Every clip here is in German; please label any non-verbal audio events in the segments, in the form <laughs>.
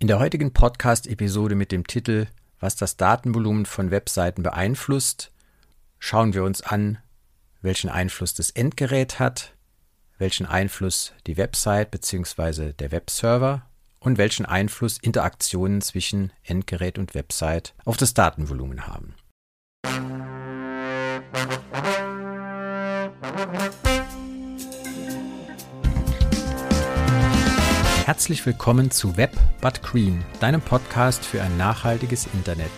In der heutigen Podcast-Episode mit dem Titel Was das Datenvolumen von Webseiten beeinflusst, schauen wir uns an, welchen Einfluss das Endgerät hat, welchen Einfluss die Website bzw. der Webserver und welchen Einfluss Interaktionen zwischen Endgerät und Website auf das Datenvolumen haben. Herzlich willkommen zu Web But Green, deinem Podcast für ein nachhaltiges Internet.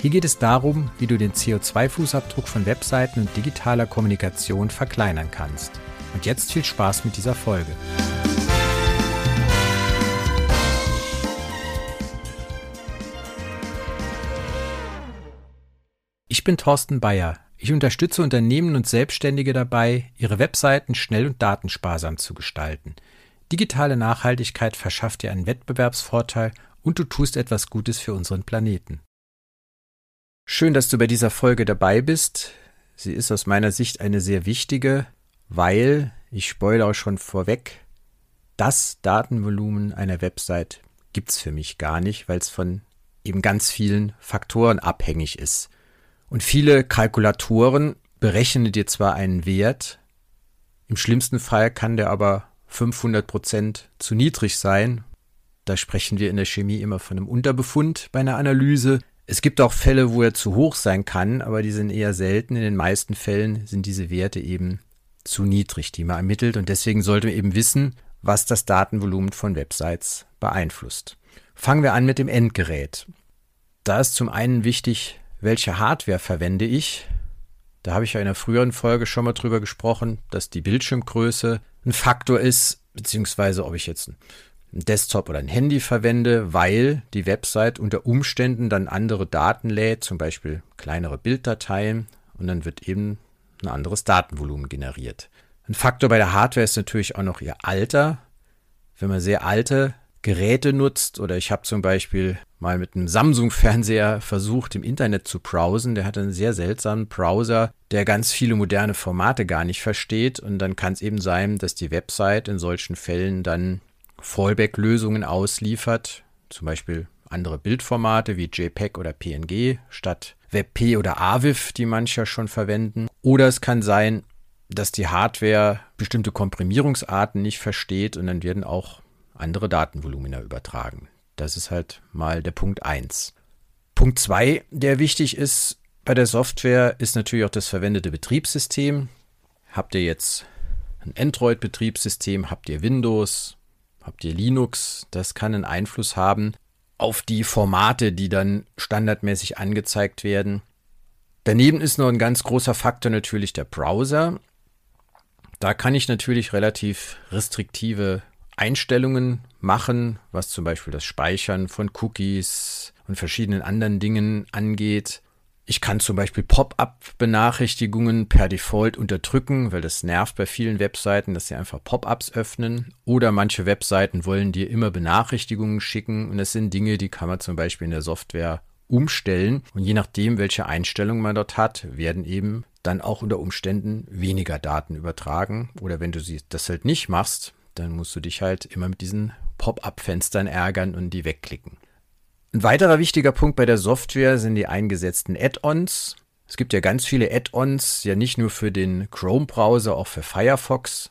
Hier geht es darum, wie du den CO2-Fußabdruck von Webseiten und digitaler Kommunikation verkleinern kannst. Und jetzt viel Spaß mit dieser Folge. Ich bin Thorsten Bayer. Ich unterstütze Unternehmen und Selbstständige dabei, ihre Webseiten schnell und datensparsam zu gestalten – Digitale Nachhaltigkeit verschafft dir einen Wettbewerbsvorteil und du tust etwas Gutes für unseren Planeten. Schön, dass du bei dieser Folge dabei bist. Sie ist aus meiner Sicht eine sehr wichtige, weil, ich spoilere schon vorweg, das Datenvolumen einer Website gibt es für mich gar nicht, weil es von eben ganz vielen Faktoren abhängig ist. Und viele Kalkulatoren berechnen dir zwar einen Wert, im schlimmsten Fall kann der aber 500 Prozent zu niedrig sein. Da sprechen wir in der Chemie immer von einem Unterbefund bei einer Analyse. Es gibt auch Fälle, wo er zu hoch sein kann, aber die sind eher selten. In den meisten Fällen sind diese Werte eben zu niedrig, die man ermittelt. Und deswegen sollte man eben wissen, was das Datenvolumen von Websites beeinflusst. Fangen wir an mit dem Endgerät. Da ist zum einen wichtig, welche Hardware verwende ich. Da habe ich ja in einer früheren Folge schon mal drüber gesprochen, dass die Bildschirmgröße ein Faktor ist, beziehungsweise ob ich jetzt ein Desktop oder ein Handy verwende, weil die Website unter Umständen dann andere Daten lädt, zum Beispiel kleinere Bilddateien, und dann wird eben ein anderes Datenvolumen generiert. Ein Faktor bei der Hardware ist natürlich auch noch ihr Alter. Wenn man sehr alte Geräte nutzt oder ich habe zum Beispiel mal mit einem Samsung-Fernseher versucht, im Internet zu browsen. Der hat einen sehr seltsamen Browser, der ganz viele moderne Formate gar nicht versteht. Und dann kann es eben sein, dass die Website in solchen Fällen dann Fallback-Lösungen ausliefert, zum Beispiel andere Bildformate wie JPEG oder PNG statt WebP oder AVIF, die manche schon verwenden. Oder es kann sein, dass die Hardware bestimmte Komprimierungsarten nicht versteht und dann werden auch andere Datenvolumina übertragen. Das ist halt mal der Punkt 1. Punkt 2, der wichtig ist bei der Software, ist natürlich auch das verwendete Betriebssystem. Habt ihr jetzt ein Android-Betriebssystem, habt ihr Windows, habt ihr Linux, das kann einen Einfluss haben auf die Formate, die dann standardmäßig angezeigt werden. Daneben ist noch ein ganz großer Faktor natürlich der Browser. Da kann ich natürlich relativ restriktive Einstellungen machen, was zum Beispiel das Speichern von Cookies und verschiedenen anderen Dingen angeht. Ich kann zum Beispiel Pop-up-Benachrichtigungen per Default unterdrücken, weil das nervt bei vielen Webseiten, dass sie einfach Pop-ups öffnen. Oder manche Webseiten wollen dir immer Benachrichtigungen schicken und das sind Dinge, die kann man zum Beispiel in der Software umstellen. Und je nachdem, welche Einstellungen man dort hat, werden eben dann auch unter Umständen weniger Daten übertragen. Oder wenn du das halt nicht machst, dann musst du dich halt immer mit diesen Pop-up-Fenstern ärgern und die wegklicken. Ein weiterer wichtiger Punkt bei der Software sind die eingesetzten Add-ons. Es gibt ja ganz viele Add-ons, ja nicht nur für den Chrome-Browser, auch für Firefox.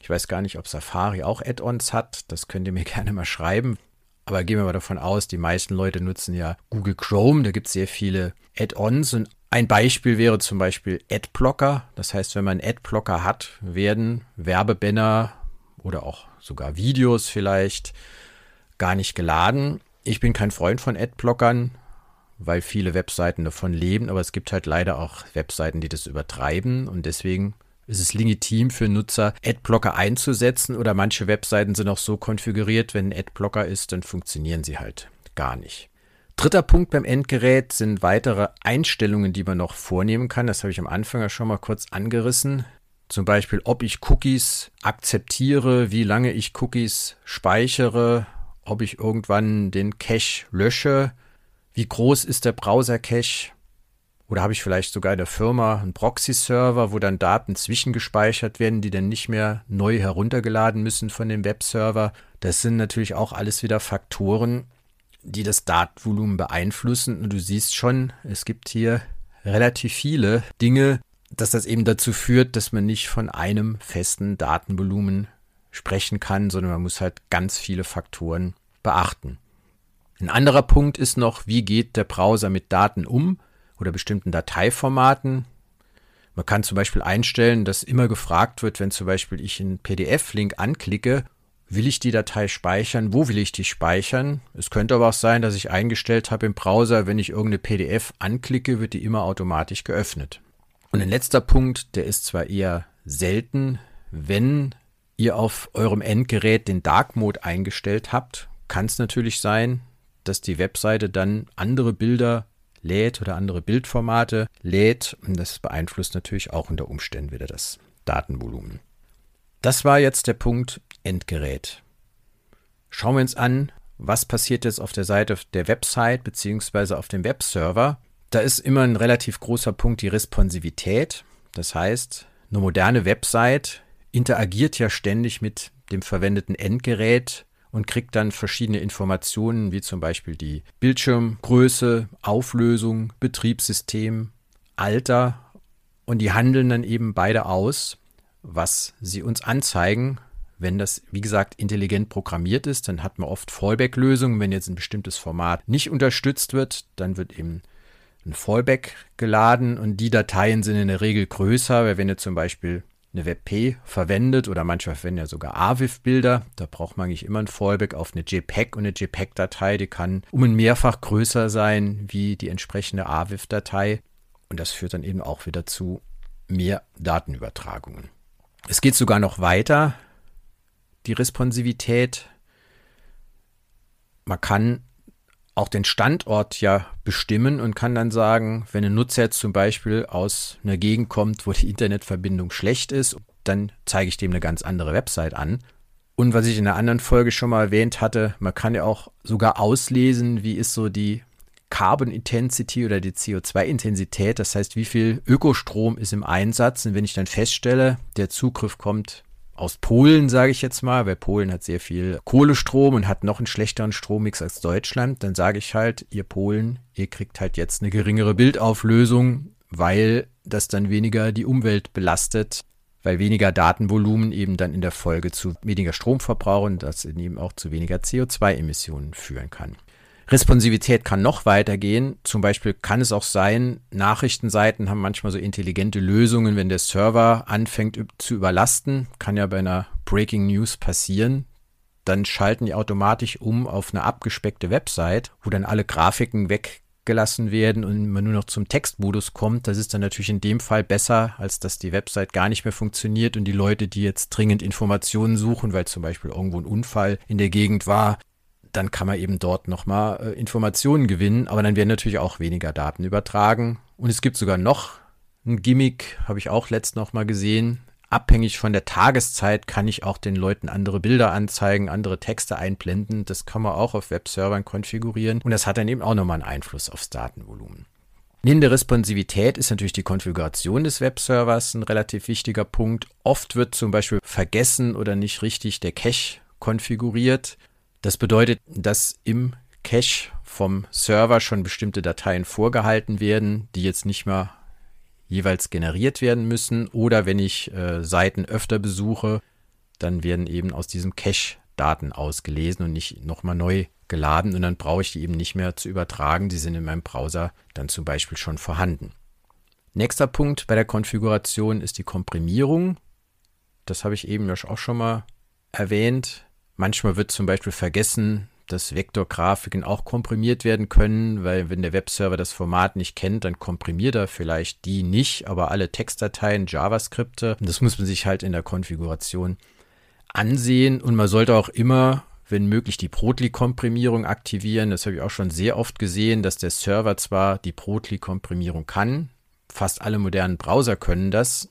Ich weiß gar nicht, ob Safari auch Add-ons hat. Das könnt ihr mir <laughs> gerne mal schreiben. Aber gehen wir mal davon aus, die meisten Leute nutzen ja Google Chrome. Da gibt es sehr viele Add-ons. Und ein Beispiel wäre zum Beispiel Adblocker. Das heißt, wenn man Adblocker hat, werden Werbebanner oder auch sogar Videos vielleicht gar nicht geladen. Ich bin kein Freund von Adblockern, weil viele Webseiten davon leben, aber es gibt halt leider auch Webseiten, die das übertreiben und deswegen ist es legitim für Nutzer, Adblocker einzusetzen oder manche Webseiten sind auch so konfiguriert, wenn ein Adblocker ist, dann funktionieren sie halt gar nicht. Dritter Punkt beim Endgerät sind weitere Einstellungen, die man noch vornehmen kann. Das habe ich am Anfang ja schon mal kurz angerissen. Zum Beispiel, ob ich Cookies akzeptiere, wie lange ich Cookies speichere, ob ich irgendwann den Cache lösche, wie groß ist der Browser-Cache oder habe ich vielleicht sogar in der Firma einen Proxy-Server, wo dann Daten zwischengespeichert werden, die dann nicht mehr neu heruntergeladen müssen von dem Webserver. Das sind natürlich auch alles wieder Faktoren, die das Datenvolumen beeinflussen. Und du siehst schon, es gibt hier relativ viele Dinge, dass das eben dazu führt, dass man nicht von einem festen Datenvolumen sprechen kann, sondern man muss halt ganz viele Faktoren beachten. Ein anderer Punkt ist noch, wie geht der Browser mit Daten um oder bestimmten Dateiformaten. Man kann zum Beispiel einstellen, dass immer gefragt wird, wenn zum Beispiel ich einen PDF-Link anklicke, will ich die Datei speichern, wo will ich die speichern. Es könnte aber auch sein, dass ich eingestellt habe im Browser, wenn ich irgendeine PDF anklicke, wird die immer automatisch geöffnet. Und ein letzter Punkt, der ist zwar eher selten, wenn ihr auf eurem Endgerät den Dark Mode eingestellt habt, kann es natürlich sein, dass die Webseite dann andere Bilder lädt oder andere Bildformate lädt. Und das beeinflusst natürlich auch unter Umständen wieder das Datenvolumen. Das war jetzt der Punkt Endgerät. Schauen wir uns an, was passiert jetzt auf der Seite der Website bzw. auf dem Webserver. Da ist immer ein relativ großer Punkt die Responsivität. Das heißt, eine moderne Website interagiert ja ständig mit dem verwendeten Endgerät und kriegt dann verschiedene Informationen, wie zum Beispiel die Bildschirmgröße, Auflösung, Betriebssystem, Alter. Und die handeln dann eben beide aus, was sie uns anzeigen. Wenn das, wie gesagt, intelligent programmiert ist, dann hat man oft Fallback-Lösungen. Wenn jetzt ein bestimmtes Format nicht unterstützt wird, dann wird eben ein Fallback geladen und die Dateien sind in der Regel größer, weil wenn ihr zum Beispiel eine WebP verwendet oder manchmal verwenden ja sogar AVIF-Bilder. Da braucht man eigentlich immer ein Fallback auf eine JPEG und eine JPEG-Datei, die kann um ein Mehrfach größer sein wie die entsprechende AVIF-Datei. Und das führt dann eben auch wieder zu mehr Datenübertragungen. Es geht sogar noch weiter, die Responsivität. Man kann auch den Standort ja bestimmen und kann dann sagen, wenn ein Nutzer zum Beispiel aus einer Gegend kommt, wo die Internetverbindung schlecht ist, dann zeige ich dem eine ganz andere Website an. Und was ich in einer anderen Folge schon mal erwähnt hatte, man kann ja auch sogar auslesen, wie ist so die Carbon Intensity oder die CO2-Intensität, das heißt, wie viel Ökostrom ist im Einsatz. Und wenn ich dann feststelle, der Zugriff kommt aus Polen, sage ich jetzt mal, weil Polen hat sehr viel Kohlestrom und hat noch einen schlechteren Strommix als Deutschland, dann sage ich halt, ihr Polen, ihr kriegt halt jetzt eine geringere Bildauflösung, weil das dann weniger die Umwelt belastet, weil weniger Datenvolumen eben dann in der Folge zu weniger Stromverbrauch und das eben auch zu weniger CO2-Emissionen führen kann. Responsivität kann noch weitergehen. Zum Beispiel kann es auch sein, Nachrichtenseiten haben manchmal so intelligente Lösungen, wenn der Server anfängt zu überlasten. Kann ja bei einer Breaking News passieren. Dann schalten die automatisch um auf eine abgespeckte Website, wo dann alle Grafiken weggelassen werden und man nur noch zum Textmodus kommt. Das ist dann natürlich in dem Fall besser, als dass die Website gar nicht mehr funktioniert und die Leute, die jetzt dringend Informationen suchen, weil zum Beispiel irgendwo ein Unfall in der Gegend war, dann kann man eben dort nochmal äh, Informationen gewinnen, aber dann werden natürlich auch weniger Daten übertragen. Und es gibt sogar noch ein Gimmick, habe ich auch letzt noch mal gesehen. Abhängig von der Tageszeit kann ich auch den Leuten andere Bilder anzeigen, andere Texte einblenden. Das kann man auch auf Webservern konfigurieren. Und das hat dann eben auch nochmal einen Einfluss aufs Datenvolumen. Neben der Responsivität ist natürlich die Konfiguration des Webservers ein relativ wichtiger Punkt. Oft wird zum Beispiel vergessen oder nicht richtig der Cache konfiguriert. Das bedeutet, dass im Cache vom Server schon bestimmte Dateien vorgehalten werden, die jetzt nicht mehr jeweils generiert werden müssen. Oder wenn ich äh, Seiten öfter besuche, dann werden eben aus diesem Cache Daten ausgelesen und nicht nochmal neu geladen. Und dann brauche ich die eben nicht mehr zu übertragen. Die sind in meinem Browser dann zum Beispiel schon vorhanden. Nächster Punkt bei der Konfiguration ist die Komprimierung. Das habe ich eben auch schon mal erwähnt. Manchmal wird zum Beispiel vergessen, dass Vektorgrafiken auch komprimiert werden können, weil wenn der Webserver das Format nicht kennt, dann komprimiert er vielleicht die nicht, aber alle Textdateien, JavaScripte. Das muss man sich halt in der Konfiguration ansehen und man sollte auch immer, wenn möglich, die Protli-Komprimierung aktivieren. Das habe ich auch schon sehr oft gesehen, dass der Server zwar die Protli-Komprimierung kann, fast alle modernen Browser können das,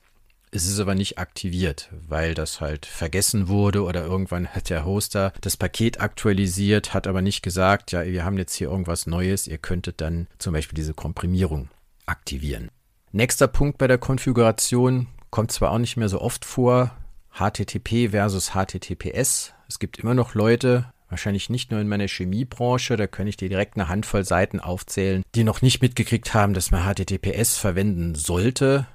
es ist aber nicht aktiviert, weil das halt vergessen wurde oder irgendwann hat der Hoster das Paket aktualisiert, hat aber nicht gesagt, ja, wir haben jetzt hier irgendwas Neues, ihr könntet dann zum Beispiel diese Komprimierung aktivieren. Nächster Punkt bei der Konfiguration kommt zwar auch nicht mehr so oft vor, HTTP versus HTTPS. Es gibt immer noch Leute, Wahrscheinlich nicht nur in meiner Chemiebranche, da kann ich dir direkt eine Handvoll Seiten aufzählen, die noch nicht mitgekriegt haben, dass man HTTPS verwenden sollte.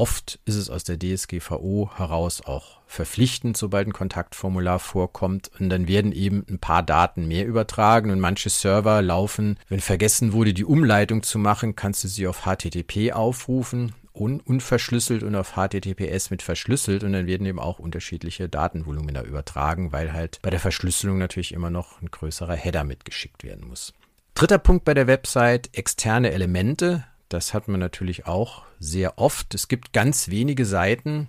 Oft ist es aus der DSGVO heraus auch verpflichtend, sobald ein Kontaktformular vorkommt. Und dann werden eben ein paar Daten mehr übertragen und manche Server laufen, wenn vergessen wurde, die Umleitung zu machen, kannst du sie auf HTTP aufrufen un unverschlüsselt und auf HTTPS mit verschlüsselt und dann werden eben auch unterschiedliche Datenvolumina übertragen, weil halt bei der Verschlüsselung natürlich immer noch ein größerer Header mitgeschickt werden muss. Dritter Punkt bei der Website, externe Elemente. Das hat man natürlich auch sehr oft. Es gibt ganz wenige Seiten,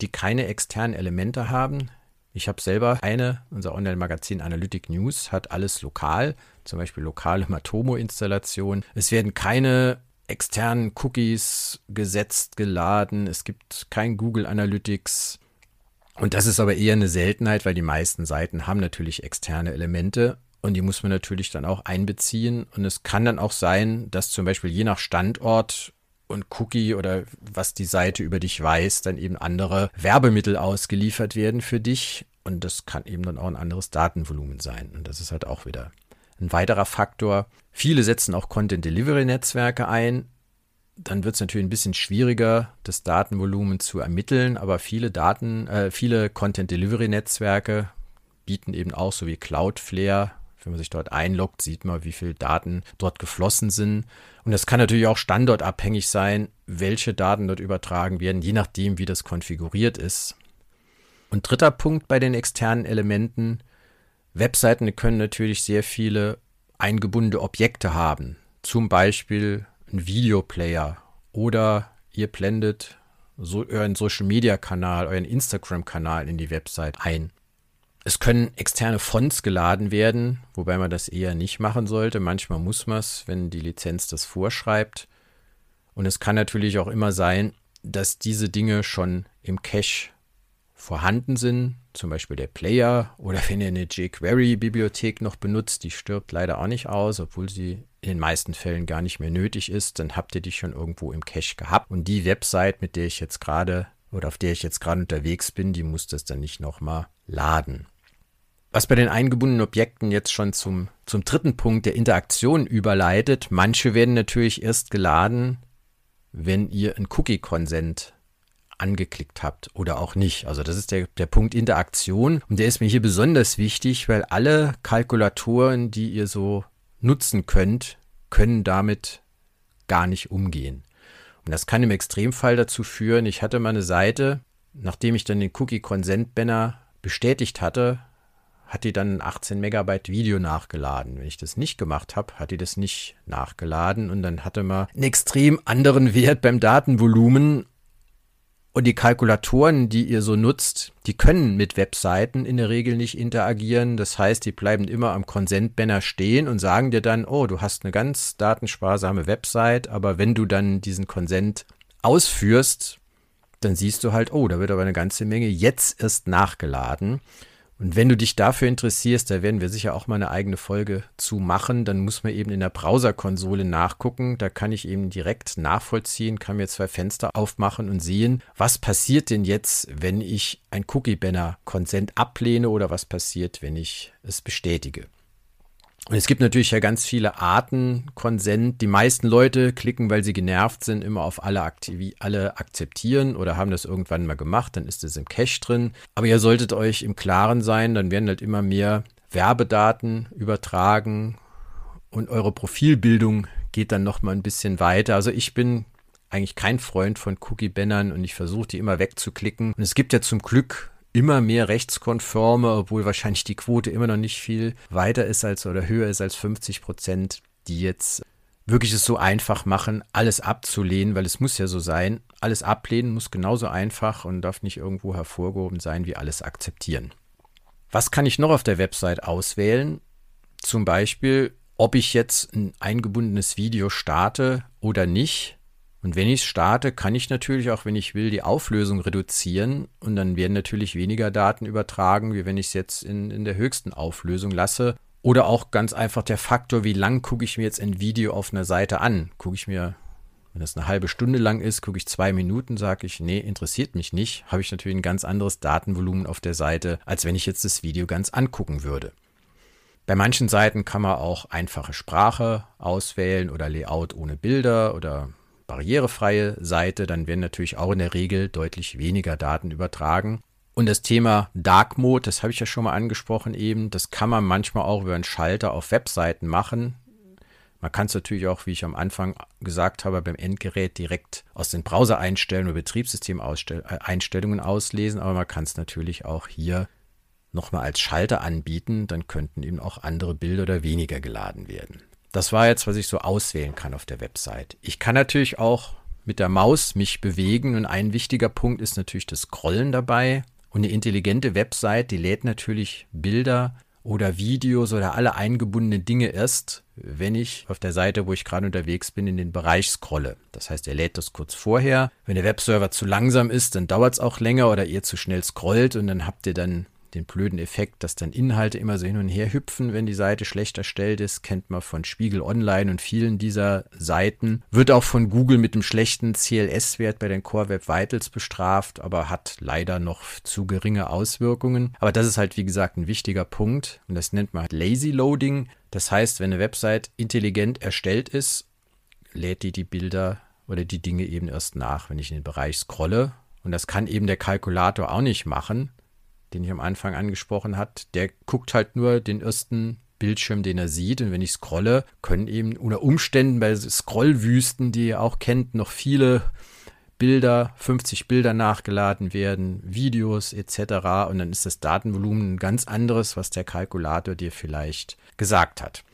die keine externen Elemente haben. Ich habe selber eine, unser Online-Magazin Analytic News hat alles lokal, zum Beispiel lokale Matomo-Installation. Es werden keine externen Cookies gesetzt, geladen. Es gibt kein Google Analytics. Und das ist aber eher eine Seltenheit, weil die meisten Seiten haben natürlich externe Elemente und die muss man natürlich dann auch einbeziehen. Und es kann dann auch sein, dass zum Beispiel je nach Standort und Cookie oder was die Seite über dich weiß, dann eben andere Werbemittel ausgeliefert werden für dich. Und das kann eben dann auch ein anderes Datenvolumen sein. Und das ist halt auch wieder ein weiterer Faktor. Viele setzen auch Content Delivery Netzwerke ein. Dann wird es natürlich ein bisschen schwieriger, das Datenvolumen zu ermitteln, aber viele Daten, äh, viele Content Delivery Netzwerke bieten eben auch so wie Cloudflare. Wenn man sich dort einloggt, sieht man, wie viele Daten dort geflossen sind. Und das kann natürlich auch standortabhängig sein, welche Daten dort übertragen werden, je nachdem, wie das konfiguriert ist. Und dritter Punkt bei den externen Elementen, Webseiten können natürlich sehr viele eingebundene Objekte haben. Zum Beispiel ein Videoplayer oder ihr blendet so euren Social Media Kanal, euren Instagram Kanal in die Website ein. Es können externe Fonts geladen werden, wobei man das eher nicht machen sollte. Manchmal muss man es, wenn die Lizenz das vorschreibt. Und es kann natürlich auch immer sein, dass diese Dinge schon im Cache vorhanden sind, zum Beispiel der Player oder wenn ihr eine jQuery-Bibliothek noch benutzt, die stirbt leider auch nicht aus, obwohl sie in den meisten Fällen gar nicht mehr nötig ist, dann habt ihr die schon irgendwo im Cache gehabt. Und die Website, mit der ich jetzt gerade oder auf der ich jetzt gerade unterwegs bin, die muss das dann nicht nochmal laden. Was bei den eingebundenen Objekten jetzt schon zum, zum dritten Punkt der Interaktion überleitet, manche werden natürlich erst geladen, wenn ihr ein Cookie-Consent angeklickt habt oder auch nicht. Also das ist der, der Punkt Interaktion und der ist mir hier besonders wichtig, weil alle Kalkulatoren, die ihr so nutzen könnt, können damit gar nicht umgehen. Und das kann im Extremfall dazu führen, ich hatte mal eine Seite, nachdem ich dann den Cookie Consent Banner bestätigt hatte, hat die dann ein 18 Megabyte Video nachgeladen. Wenn ich das nicht gemacht habe, hat die das nicht nachgeladen und dann hatte man einen extrem anderen Wert beim Datenvolumen und die Kalkulatoren, die ihr so nutzt, die können mit Webseiten in der Regel nicht interagieren. Das heißt, die bleiben immer am Consent-Banner stehen und sagen dir dann, oh, du hast eine ganz datensparsame Website, aber wenn du dann diesen Consent ausführst, dann siehst du halt, oh, da wird aber eine ganze Menge jetzt erst nachgeladen. Und wenn du dich dafür interessierst, da werden wir sicher auch mal eine eigene Folge zu machen, dann muss man eben in der Browserkonsole nachgucken. Da kann ich eben direkt nachvollziehen, kann mir zwei Fenster aufmachen und sehen, was passiert denn jetzt, wenn ich ein Cookie-Banner-Consent ablehne oder was passiert, wenn ich es bestätige. Und es gibt natürlich ja ganz viele Arten Konsent. Die meisten Leute klicken, weil sie genervt sind, immer auf alle, Aktivi alle akzeptieren oder haben das irgendwann mal gemacht, dann ist es im Cache drin. Aber ihr solltet euch im Klaren sein, dann werden halt immer mehr Werbedaten übertragen und eure Profilbildung geht dann noch mal ein bisschen weiter. Also ich bin eigentlich kein Freund von Cookie-Bannern und ich versuche die immer wegzuklicken. Und es gibt ja zum Glück immer mehr rechtskonforme, obwohl wahrscheinlich die Quote immer noch nicht viel weiter ist als oder höher ist als 50 Prozent, die jetzt wirklich es so einfach machen, alles abzulehnen, weil es muss ja so sein. Alles ablehnen muss genauso einfach und darf nicht irgendwo hervorgehoben sein wie alles akzeptieren. Was kann ich noch auf der Website auswählen? Zum Beispiel, ob ich jetzt ein eingebundenes Video starte oder nicht. Und wenn ich es starte, kann ich natürlich auch, wenn ich will, die Auflösung reduzieren und dann werden natürlich weniger Daten übertragen, wie wenn ich es jetzt in, in der höchsten Auflösung lasse. Oder auch ganz einfach der Faktor, wie lang gucke ich mir jetzt ein Video auf einer Seite an? Gucke ich mir Wenn das eine halbe Stunde lang ist, gucke ich zwei Minuten, sage ich, nee, interessiert mich nicht, habe ich natürlich ein ganz anderes Datenvolumen auf der Seite, als wenn ich jetzt das Video ganz angucken würde. Bei manchen Seiten kann man auch einfache Sprache auswählen oder Layout ohne Bilder oder barrierefreie Seite, dann werden natürlich auch in der Regel deutlich weniger Daten übertragen. Und das Thema Dark Mode, das habe ich ja schon mal angesprochen eben, das kann man manchmal auch über einen Schalter auf Webseiten machen. Man kann es natürlich auch, wie ich am Anfang gesagt habe, beim Endgerät direkt aus den Browser-Einstellungen oder Betriebssystem-Einstellungen auslesen, aber man kann es natürlich auch hier nochmal als Schalter anbieten, dann könnten eben auch andere Bilder oder weniger geladen werden. Das war jetzt, was ich so auswählen kann auf der Website. Ich kann natürlich auch mit der Maus mich bewegen und ein wichtiger Punkt ist natürlich das Scrollen dabei. Und eine intelligente Website, die lädt natürlich Bilder oder Videos oder alle eingebundenen Dinge erst, wenn ich auf der Seite, wo ich gerade unterwegs bin, in den Bereich scrolle. Das heißt, er lädt das kurz vorher. Wenn der Webserver zu langsam ist, dann dauert es auch länger oder ihr zu schnell scrollt und dann habt ihr dann den blöden Effekt, dass dann Inhalte immer so hin und her hüpfen, wenn die Seite schlecht erstellt ist, kennt man von Spiegel Online und vielen dieser Seiten. Wird auch von Google mit dem schlechten CLS-Wert bei den Core Web Vitals bestraft, aber hat leider noch zu geringe Auswirkungen. Aber das ist halt, wie gesagt, ein wichtiger Punkt und das nennt man halt Lazy Loading. Das heißt, wenn eine Website intelligent erstellt ist, lädt die die Bilder oder die Dinge eben erst nach, wenn ich in den Bereich scrolle. Und das kann eben der Kalkulator auch nicht machen den ich am Anfang angesprochen hat, der guckt halt nur den ersten Bildschirm, den er sieht. Und wenn ich scrolle, können eben unter Umständen bei Scrollwüsten, die ihr auch kennt, noch viele Bilder, 50 Bilder nachgeladen werden, Videos etc. Und dann ist das Datenvolumen ein ganz anderes, was der Kalkulator dir vielleicht gesagt hat.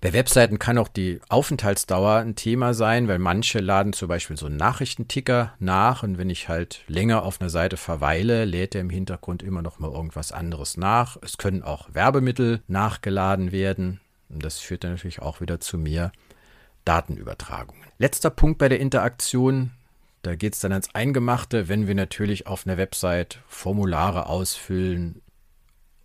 Bei Webseiten kann auch die Aufenthaltsdauer ein Thema sein, weil manche laden zum Beispiel so einen Nachrichtenticker nach und wenn ich halt länger auf einer Seite verweile, lädt er im Hintergrund immer noch mal irgendwas anderes nach. Es können auch Werbemittel nachgeladen werden und das führt dann natürlich auch wieder zu mehr Datenübertragungen. Letzter Punkt bei der Interaktion, da geht es dann ans Eingemachte, wenn wir natürlich auf einer Website Formulare ausfüllen,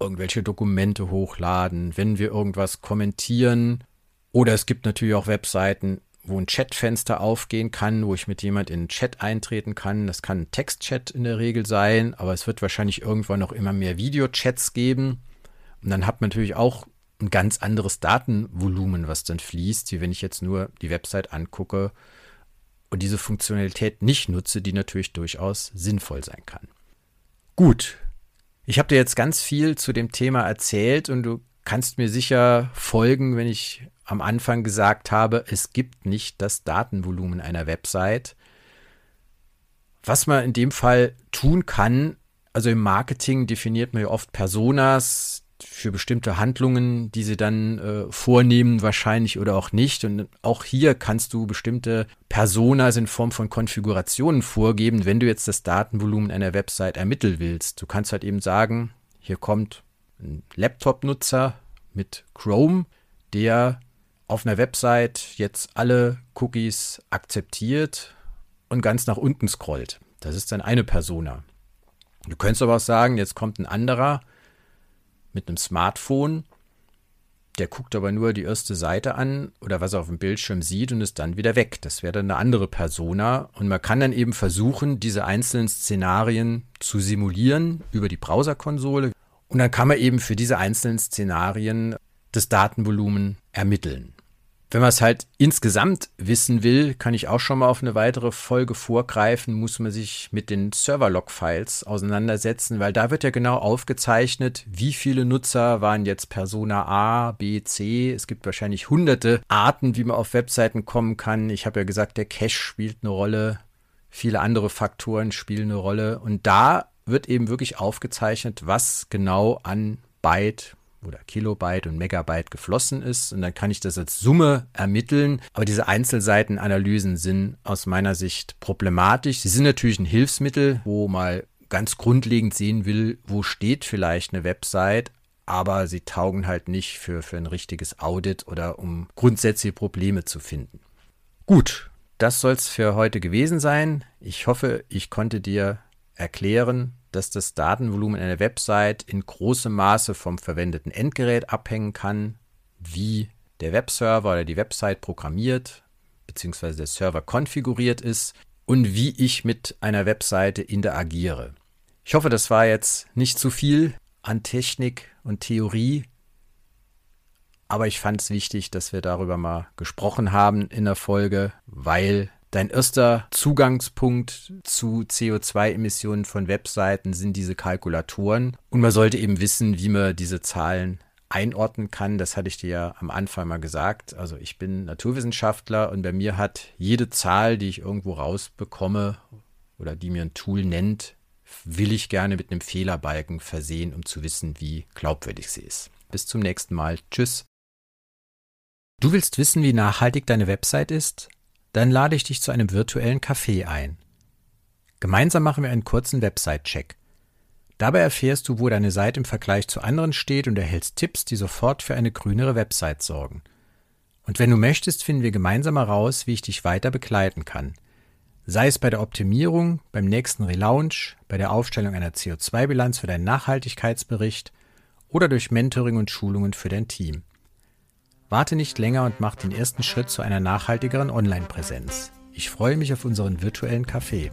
irgendwelche Dokumente hochladen, wenn wir irgendwas kommentieren. Oder es gibt natürlich auch Webseiten, wo ein Chatfenster aufgehen kann, wo ich mit jemand in einen Chat eintreten kann. Das kann ein Textchat in der Regel sein, aber es wird wahrscheinlich irgendwann noch immer mehr Videochats geben. Und dann hat man natürlich auch ein ganz anderes Datenvolumen, was dann fließt, wie wenn ich jetzt nur die Website angucke und diese Funktionalität nicht nutze, die natürlich durchaus sinnvoll sein kann. Gut, ich habe dir jetzt ganz viel zu dem Thema erzählt und du kannst mir sicher folgen, wenn ich am Anfang gesagt habe, es gibt nicht das Datenvolumen einer Website. Was man in dem Fall tun kann, also im Marketing definiert man ja oft Personas, für bestimmte Handlungen, die sie dann äh, vornehmen, wahrscheinlich oder auch nicht. Und auch hier kannst du bestimmte Personas in Form von Konfigurationen vorgeben, wenn du jetzt das Datenvolumen einer Website ermitteln willst. Du kannst halt eben sagen, hier kommt ein Laptop-Nutzer mit Chrome, der auf einer Website jetzt alle Cookies akzeptiert und ganz nach unten scrollt. Das ist dann eine Persona. Du könntest aber auch sagen, jetzt kommt ein anderer, mit einem Smartphone. Der guckt aber nur die erste Seite an oder was er auf dem Bildschirm sieht und ist dann wieder weg. Das wäre dann eine andere Persona. Und man kann dann eben versuchen, diese einzelnen Szenarien zu simulieren über die Browserkonsole. Und dann kann man eben für diese einzelnen Szenarien das Datenvolumen ermitteln. Wenn man es halt insgesamt wissen will, kann ich auch schon mal auf eine weitere Folge vorgreifen, muss man sich mit den Server-Log-Files auseinandersetzen, weil da wird ja genau aufgezeichnet, wie viele Nutzer waren jetzt Persona A, B, C. Es gibt wahrscheinlich hunderte Arten, wie man auf Webseiten kommen kann. Ich habe ja gesagt, der Cache spielt eine Rolle, viele andere Faktoren spielen eine Rolle und da wird eben wirklich aufgezeichnet, was genau an Byte oder Kilobyte und Megabyte geflossen ist. Und dann kann ich das als Summe ermitteln. Aber diese Einzelseitenanalysen sind aus meiner Sicht problematisch. Sie sind natürlich ein Hilfsmittel, wo mal ganz grundlegend sehen will, wo steht vielleicht eine Website, aber sie taugen halt nicht für, für ein richtiges Audit oder um grundsätzliche Probleme zu finden. Gut, das soll es für heute gewesen sein. Ich hoffe, ich konnte dir erklären, dass das Datenvolumen einer Website in großem Maße vom verwendeten Endgerät abhängen kann, wie der Webserver oder die Website programmiert bzw. der Server konfiguriert ist und wie ich mit einer Webseite interagiere. Ich hoffe, das war jetzt nicht zu viel an Technik und Theorie, aber ich fand es wichtig, dass wir darüber mal gesprochen haben in der Folge, weil dein erster Zugangspunkt zu CO2-Emissionen von Webseiten sind diese Kalkulatoren und man sollte eben wissen, wie man diese Zahlen einordnen kann. Das hatte ich dir ja am Anfang mal gesagt. Also ich bin Naturwissenschaftler und bei mir hat jede Zahl, die ich irgendwo rausbekomme oder die mir ein Tool nennt, will ich gerne mit einem Fehlerbalken versehen, um zu wissen, wie glaubwürdig sie ist. Bis zum nächsten Mal. Tschüss. Du willst wissen, wie nachhaltig deine Website ist? Dann lade ich dich zu einem virtuellen Café ein. Gemeinsam machen wir einen kurzen Website-Check. Dabei erfährst du, wo deine Seite im Vergleich zu anderen steht und erhältst Tipps, die sofort für eine grünere Website sorgen. Und wenn du möchtest, finden wir gemeinsam heraus, wie ich dich weiter begleiten kann. Sei es bei der Optimierung, beim nächsten Relaunch, bei der Aufstellung einer CO2-Bilanz für deinen Nachhaltigkeitsbericht oder durch Mentoring und Schulungen für dein Team. Warte nicht länger und mach den ersten Schritt zu einer nachhaltigeren Online-Präsenz. Ich freue mich auf unseren virtuellen Café.